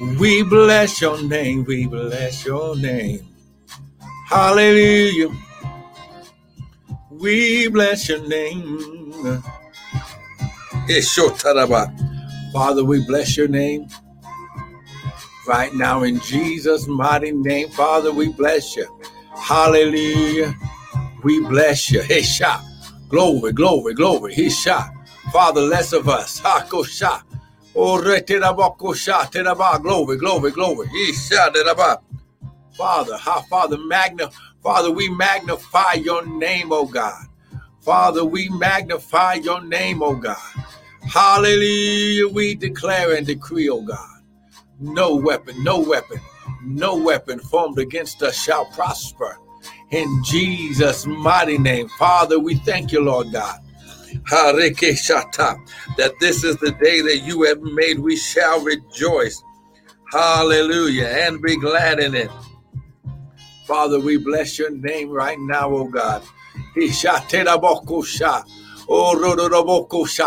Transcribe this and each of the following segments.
We bless your name. We bless your name. Hallelujah. We bless your name. Father, we bless your name right now in Jesus' mighty name. Father, we bless you. Hallelujah. We bless you. Hey, shot. Glory, glory, glory. He shot. Father, less of us. Ha, go shot. Oh, glory, glory, glory. He shot. Father, how Father, magna, Father, we magnify your name, oh God. Father, we magnify your name, oh God. Hallelujah. We declare and decree, oh God. No weapon, no weapon, no weapon formed against us shall prosper. In Jesus' mighty name. Father, we thank you, Lord God. That this is the day that you have made. We shall rejoice. Hallelujah. And be glad in it. Father, we bless your name right now, oh God. Oh,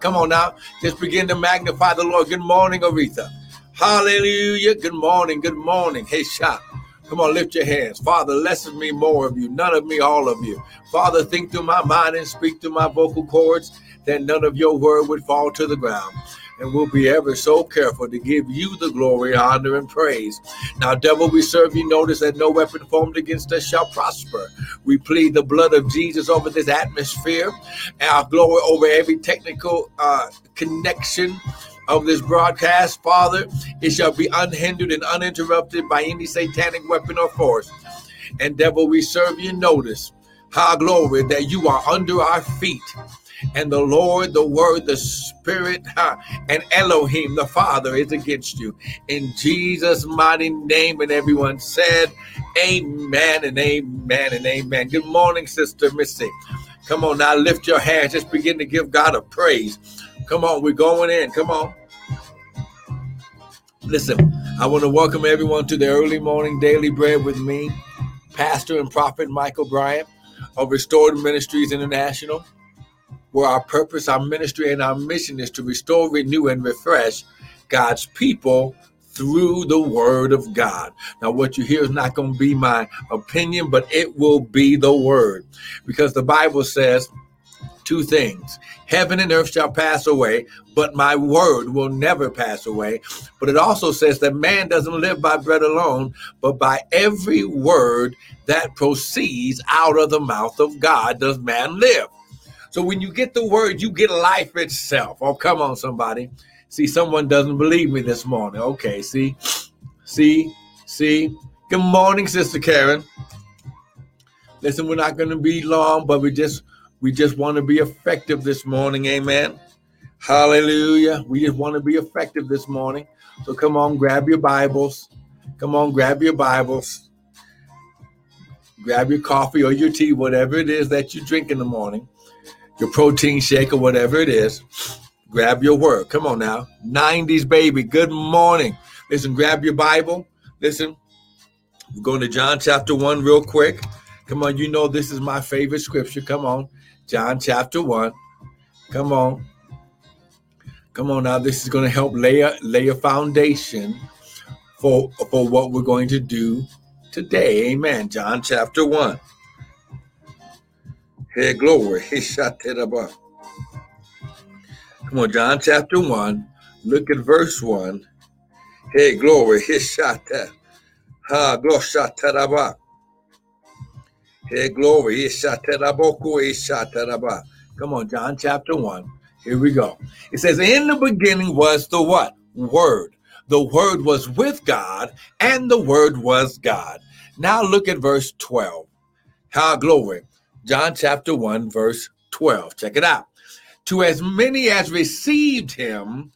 Come on now. Just begin to magnify the Lord. Good morning, Aretha. Hallelujah. Good morning. Good morning. Hey, Shah. Come on, lift your hands. Father, less of me, more of you. None of me, all of you. Father, think through my mind and speak through my vocal cords that none of your word would fall to the ground and we'll be ever so careful to give you the glory, honor, and praise. Now, devil, we serve you. Notice that no weapon formed against us shall prosper. We plead the blood of Jesus over this atmosphere, our glory over every technical uh, connection of this broadcast, Father. It shall be unhindered and uninterrupted by any satanic weapon or force. And devil, we serve you. Notice, how glory that you are under our feet and the Lord, the Word, the Spirit, and Elohim, the Father, is against you. In Jesus' mighty name, and everyone said, Amen and amen and amen. Good morning, Sister Missy. Come on now, lift your hands. Just begin to give God a praise. Come on, we're going in. Come on. Listen, I want to welcome everyone to the early morning daily bread with me, Pastor and Prophet Michael Bryant of Restored Ministries International where our purpose, our ministry, and our mission is to restore, renew, and refresh God's people through the word of God. Now, what you hear is not going to be my opinion, but it will be the word because the Bible says two things heaven and earth shall pass away, but my word will never pass away. But it also says that man doesn't live by bread alone, but by every word that proceeds out of the mouth of God does man live. So when you get the word, you get life itself. Oh, come on, somebody. See, someone doesn't believe me this morning. Okay, see, see, see. Good morning, Sister Karen. Listen, we're not going to be long, but we just we just want to be effective this morning. Amen. Hallelujah. We just want to be effective this morning. So come on, grab your Bibles. Come on, grab your Bibles. Grab your coffee or your tea, whatever it is that you drink in the morning your protein shake or whatever it is. Grab your word. Come on now. 90s baby. Good morning. Listen, grab your Bible. Listen, we're going to John chapter 1 real quick. Come on, you know this is my favorite scripture. Come on. John chapter 1. Come on. Come on now. This is going to help lay a, lay a foundation for, for what we're going to do today. Amen. John chapter 1. Hey, glory. He shot that about. Come on, John chapter 1. Look at verse 1. Hey, glory. He shot that. Ha, glory. Shot that about. That about. Come on, John chapter 1. Here we go. It says, In the beginning was the what? Word. The word was with God, and the word was God. Now look at verse 12. How glory. John chapter 1, verse 12. Check it out. To as many as received him,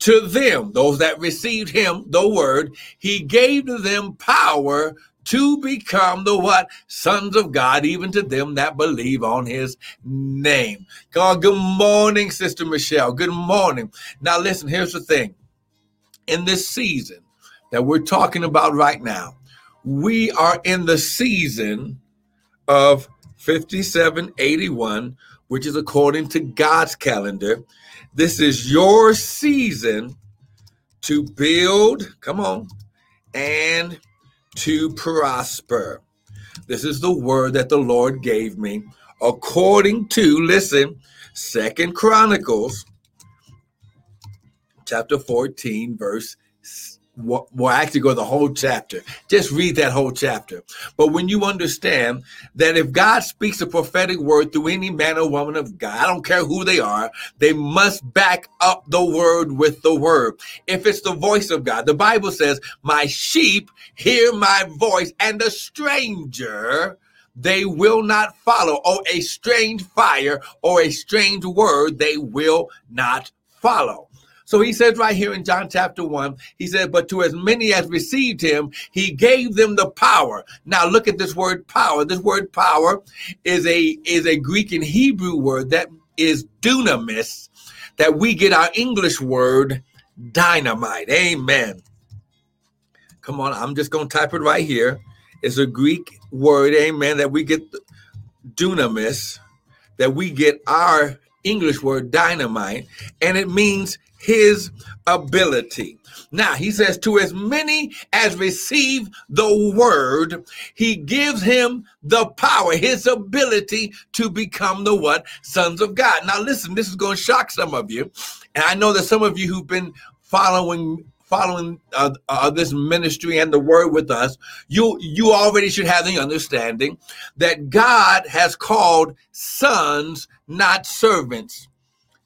to them, those that received him, the word, he gave to them power to become the what? Sons of God, even to them that believe on his name. God, good morning, Sister Michelle. Good morning. Now, listen, here's the thing. In this season that we're talking about right now, we are in the season of 5781, which is according to God's calendar. This is your season to build, come on, and to prosper. This is the word that the Lord gave me according to, listen, Second Chronicles chapter 14, verse well, I actually go the whole chapter. Just read that whole chapter. But when you understand that if God speaks a prophetic word through any man or woman of God, I don't care who they are, they must back up the word with the word. If it's the voice of God, the Bible says, My sheep hear my voice, and a stranger they will not follow, or a strange fire or a strange word they will not follow. So he says right here in John chapter 1, he said, But to as many as received him, he gave them the power. Now look at this word power. This word power is a is a Greek and Hebrew word that is dunamis, that we get our English word dynamite. Amen. Come on, I'm just gonna type it right here. It's a Greek word, amen, that we get dunamis, that we get our English word dynamite, and it means his ability. Now he says, to as many as receive the word, he gives him the power, his ability to become the what? Sons of God. Now listen, this is going to shock some of you. And I know that some of you who've been following following uh, uh, this ministry and the word with us, you you already should have the understanding that God has called sons, not servants.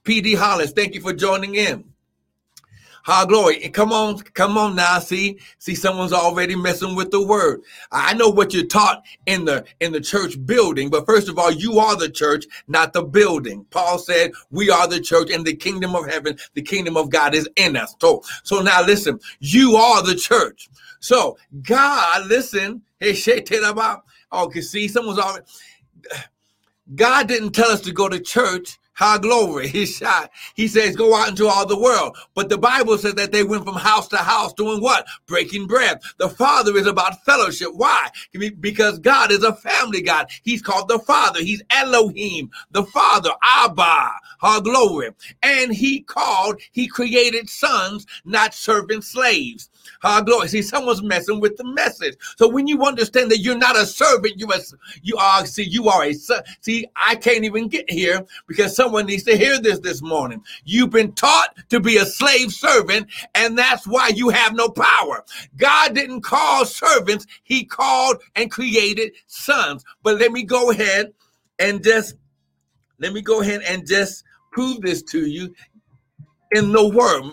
PD Hollis, thank you for joining in. Ha glory. Come on, come on now. See, see, someone's already messing with the word. I know what you're taught in the in the church building, but first of all, you are the church, not the building. Paul said, We are the church, and the kingdom of heaven, the kingdom of God is in us. So, so now listen, you are the church. So God, listen, hey, oh, can see someone's already God didn't tell us to go to church High glory. He shot. He says, go out into all the world. But the Bible says that they went from house to house doing what? Breaking bread. The Father is about fellowship. Why? Because God is a family God. He's called the Father. He's Elohim, the Father, Abba, high glory. And he called, he created sons, not servant slaves. High glory. See, someone's messing with the message. So when you understand that you're not a servant, you are, you are, see, you are a son. See, I can't even get here because someone needs to hear this this morning. You've been taught to be a slave servant, and that's why you have no power. God didn't call servants, He called and created sons. But let me go ahead and just let me go ahead and just prove this to you in the word.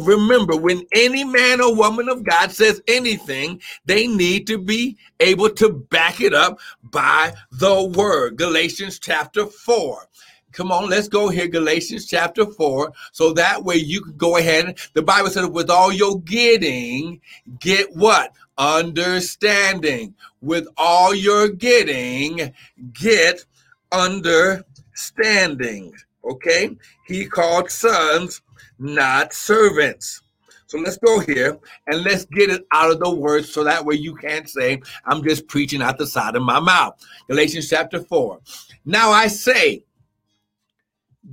Remember, when any man or woman of God says anything, they need to be able to back it up by the word. Galatians chapter 4. Come on, let's go here, Galatians chapter 4. So that way you can go ahead. The Bible says, with all your getting, get what? Understanding. With all your getting, get understanding. Okay? He called sons, not servants. So let's go here and let's get it out of the words so that way you can't say, I'm just preaching out the side of my mouth. Galatians chapter 4. Now I say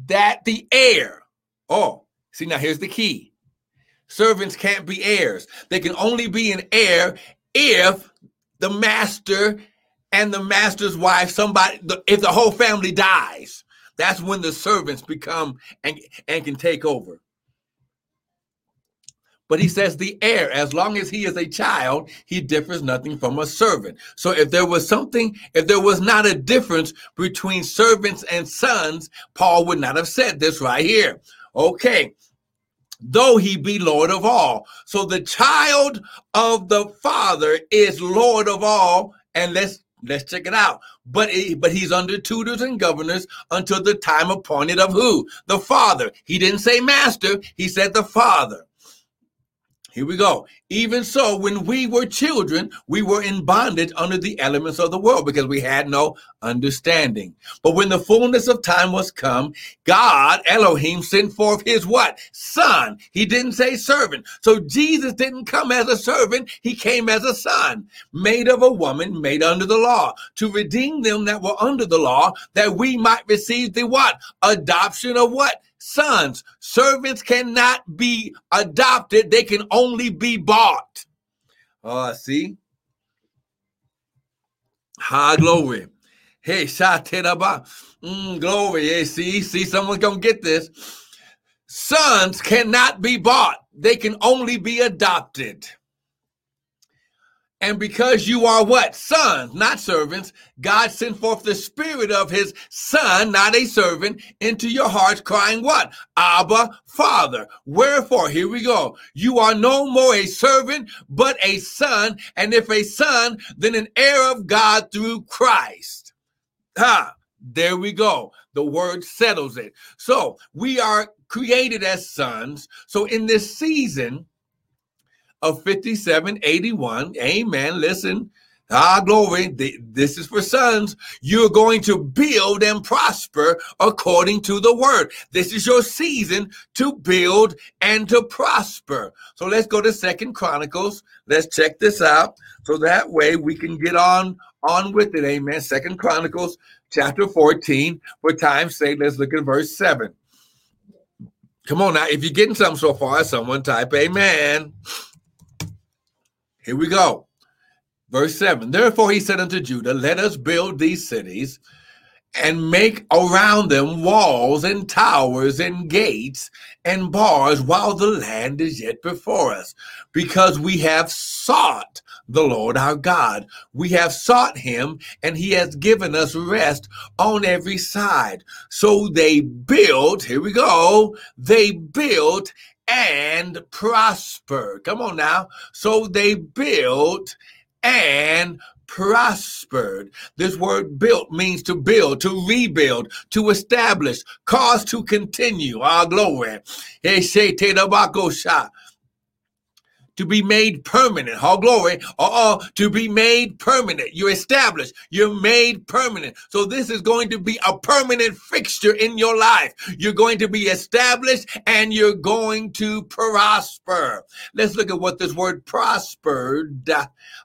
that the heir, oh, see, now here's the key servants can't be heirs, they can only be an heir if the master and the master's wife, somebody, if the whole family dies. That's when the servants become and, and can take over. But he says the heir, as long as he is a child, he differs nothing from a servant. So if there was something, if there was not a difference between servants and sons, Paul would not have said this right here. Okay. Though he be Lord of all. So the child of the father is Lord of all. And let's Let's check it out. But but he's under tutors and governors until the time appointed of who? The Father. He didn't say master, he said the Father. Here we go. Even so, when we were children, we were in bondage under the elements of the world because we had no understanding. But when the fullness of time was come, God, Elohim, sent forth his what? Son. He didn't say servant. So Jesus didn't come as a servant. He came as a son, made of a woman, made under the law, to redeem them that were under the law, that we might receive the what? Adoption of what? Sons. Servants cannot be adopted, they can only be bought. Oh, uh, see? High glory. Hey, shatiraba. Mm, glory. Hey, see, see, someone's gonna get this. Sons cannot be bought, they can only be adopted. And because you are what? Sons, not servants, God sent forth the spirit of his son, not a servant, into your hearts, crying what? Abba, Father. Wherefore, here we go. You are no more a servant, but a son. And if a son, then an heir of God through Christ. Ha! There we go. The word settles it. So we are created as sons. So in this season, of 5781. Amen. Listen. Ah, glory. This is for sons. You're going to build and prosper according to the word. This is your season to build and to prosper. So let's go to Second Chronicles. Let's check this out. So that way we can get on on with it. Amen. Second Chronicles chapter 14. For time's sake, let's look at verse 7. Come on now. If you're getting something so far, someone type amen. Here we go. Verse 7 Therefore he said unto Judah, Let us build these cities and make around them walls and towers and gates and bars while the land is yet before us, because we have sought the Lord our God. We have sought him, and he has given us rest on every side. So they built, here we go, they built and prospered. Come on now. So they built and prospered. This word built means to build, to rebuild, to establish, cause to continue. Our glory to be made permanent. All glory, uh, to be made permanent. You're established. You're made permanent. So this is going to be a permanent fixture in your life. You're going to be established and you're going to prosper. Let's look at what this word prospered,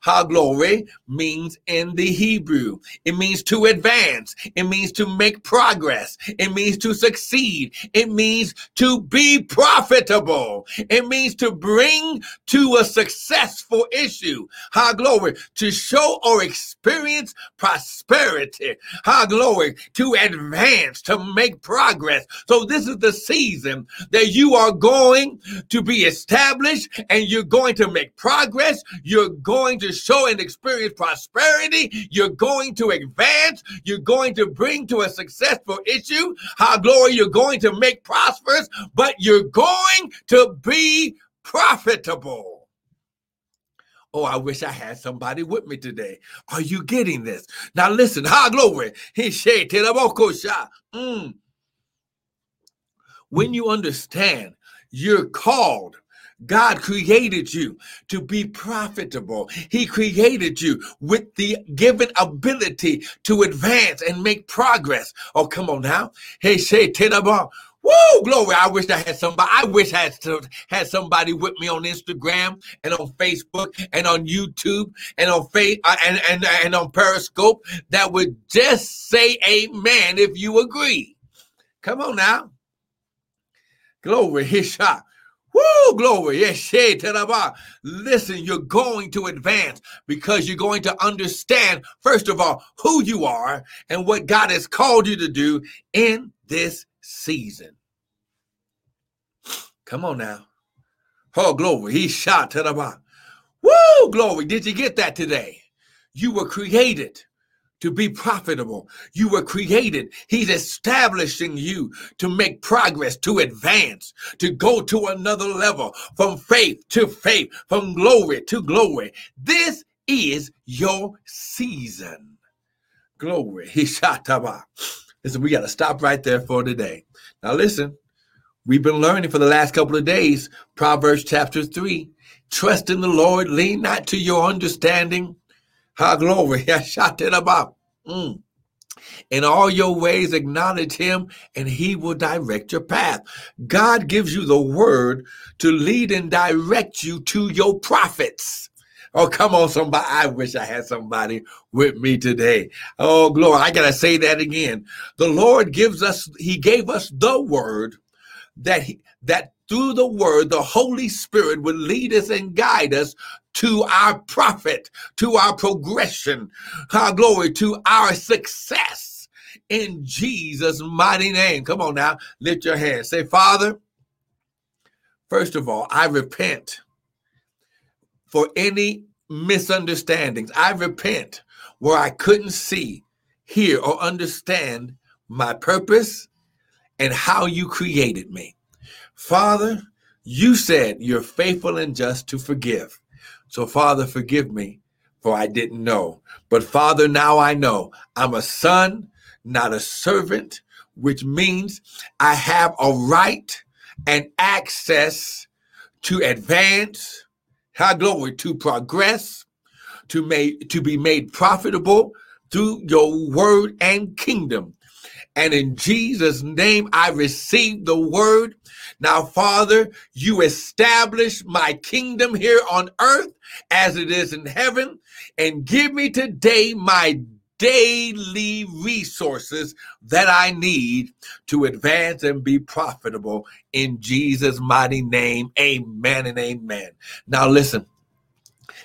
how glory means in the Hebrew. It means to advance. It means to make progress. It means to succeed. It means to be profitable. It means to bring to a successful issue. High glory to show or experience prosperity. High glory to advance, to make progress. So this is the season that you are going to be established and you're going to make progress. You're going to show and experience prosperity. You're going to advance. You're going to bring to a successful issue. High glory, you're going to make prosperous, but you're going to be profitable. Oh, I wish I had somebody with me today. Are you getting this? Now listen, ha glory. He said, mm. When you understand you're called, God created you to be profitable. He created you with the given ability to advance and make progress. Oh, come on now. Hey, say, Woo, glory. I wish I had somebody. I wish I had, had somebody with me on Instagram and on Facebook and on YouTube and on face uh, and, and, and on Periscope that would just say amen if you agree. Come on now. Glory. His shot. Woo, glory. Yes, Listen, you're going to advance because you're going to understand, first of all, who you are and what God has called you to do in this season. Come on now. Oh, glory. He shot to the bottom. Woo, glory. Did you get that today? You were created to be profitable. You were created. He's establishing you to make progress, to advance, to go to another level from faith to faith, from glory to glory. This is your season. Glory. He shot Listen, we got to stop right there for today. Now, listen, we've been learning for the last couple of days Proverbs chapter 3. Trust in the Lord, lean not to your understanding. How glory. I shot that about. Mm. In all your ways, acknowledge him, and he will direct your path. God gives you the word to lead and direct you to your profits. Oh, come on, somebody. I wish I had somebody with me today. Oh, glory. I got to say that again. The Lord gives us, He gave us the word that he, that through the word, the Holy Spirit would lead us and guide us to our profit, to our progression, our glory, to our success in Jesus' mighty name. Come on now, lift your hand. Say, Father, first of all, I repent for any misunderstandings. I repent where I couldn't see, hear, or understand my purpose and how you created me. Father, you said you're faithful and just to forgive. So, Father, forgive me, for I didn't know. But, Father, now I know I'm a son, not a servant, which means I have a right and access to advance, how glory, to progress, to make to be made profitable through your word and kingdom. And in Jesus' name, I receive the word. Now, Father, you establish my kingdom here on earth as it is in heaven, and give me today my daily resources that I need to advance and be profitable in Jesus' mighty name. Amen and amen. Now, listen.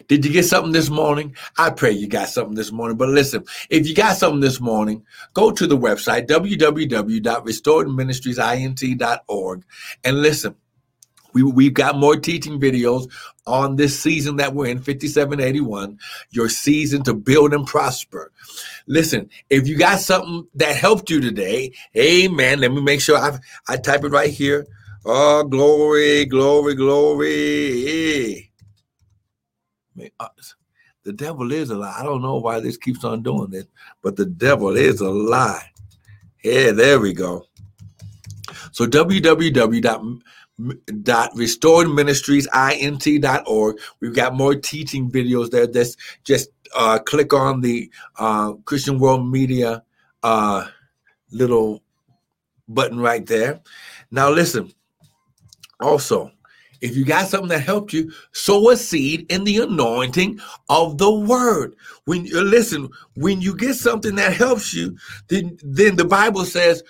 Did you get something this morning? I pray you got something this morning. But listen, if you got something this morning, go to the website, www.restoredministriesint.org, and listen. We, we've got more teaching videos on this season that we're in, 5781, your season to build and prosper. Listen, if you got something that helped you today, amen. Let me make sure I I type it right here. Oh, glory, glory, glory. Uh, the devil is a lie. I don't know why this keeps on doing this, but the devil is a lie. Yeah, there we go. So www.restoredministriesint.org. We've got more teaching videos there. Just just uh, click on the uh, Christian World Media uh, little button right there. Now listen. Also, if you got something that helped you, sow a seed in the anointing of the word. When you listen, when you get something that helps you, then then the Bible says,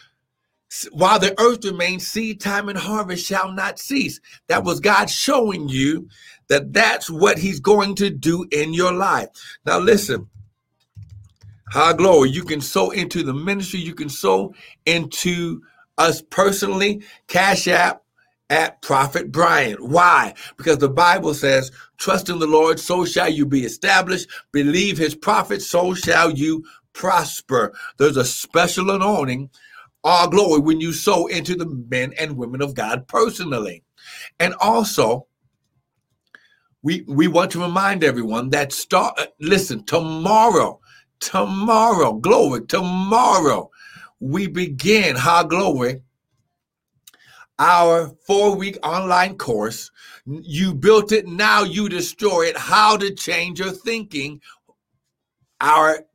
while the earth remains, seed time and harvest shall not cease. That was God showing you that that's what He's going to do in your life. Now, listen. High glory. You can sow into the ministry. You can sow into us personally. Cash App at Prophet Brian. Why? Because the Bible says, Trust in the Lord, so shall you be established. Believe his prophets, so shall you prosper. There's a special anointing, all glory, when you sow into the men and women of God personally. And also, we, we want to remind everyone that start listen tomorrow tomorrow glory tomorrow we begin high glory our four week online course. You built it, now you destroy it. How to change your thinking. Our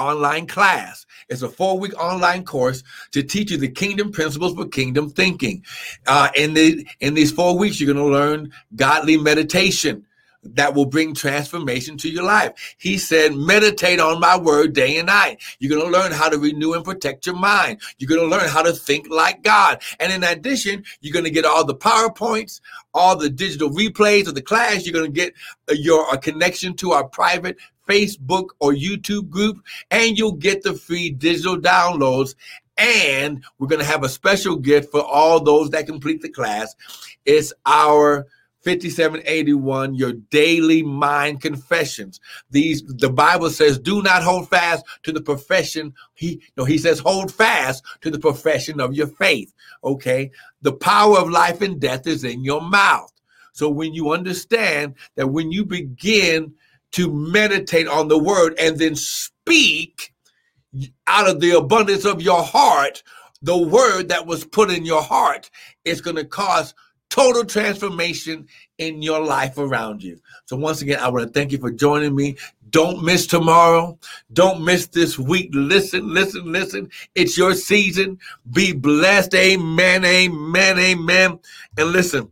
online class. It's a four week online course to teach you the kingdom principles for kingdom thinking. Uh, in, the, in these four weeks, you're going to learn godly meditation that will bring transformation to your life. He said, meditate on my word day and night. You're going to learn how to renew and protect your mind. You're going to learn how to think like God. And in addition, you're going to get all the PowerPoints, all the digital replays of the class. You're going to get your a connection to our private Facebook or YouTube group, and you'll get the free digital downloads. And we're going to have a special gift for all those that complete the class. It's our 5781 your daily mind confessions. These the bible says do not hold fast to the profession. He no he says hold fast to the profession of your faith. Okay? The power of life and death is in your mouth. So when you understand that when you begin to meditate on the word and then speak out of the abundance of your heart the word that was put in your heart is going to cause total transformation in your life around you. So, once again, I want to thank you for joining me. Don't miss tomorrow. Don't miss this week. Listen, listen, listen. It's your season. Be blessed. Amen, amen, amen. And listen,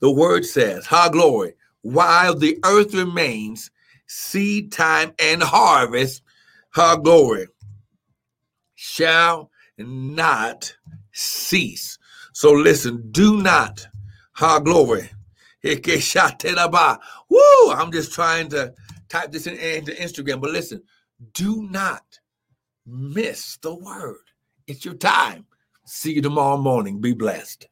the word says, High glory, while the earth remains, seed time and harvest, her glory shall not cease. So listen, do not, ha glory. Woo! I'm just trying to type this in, into Instagram, but listen, do not miss the word. It's your time. See you tomorrow morning. Be blessed.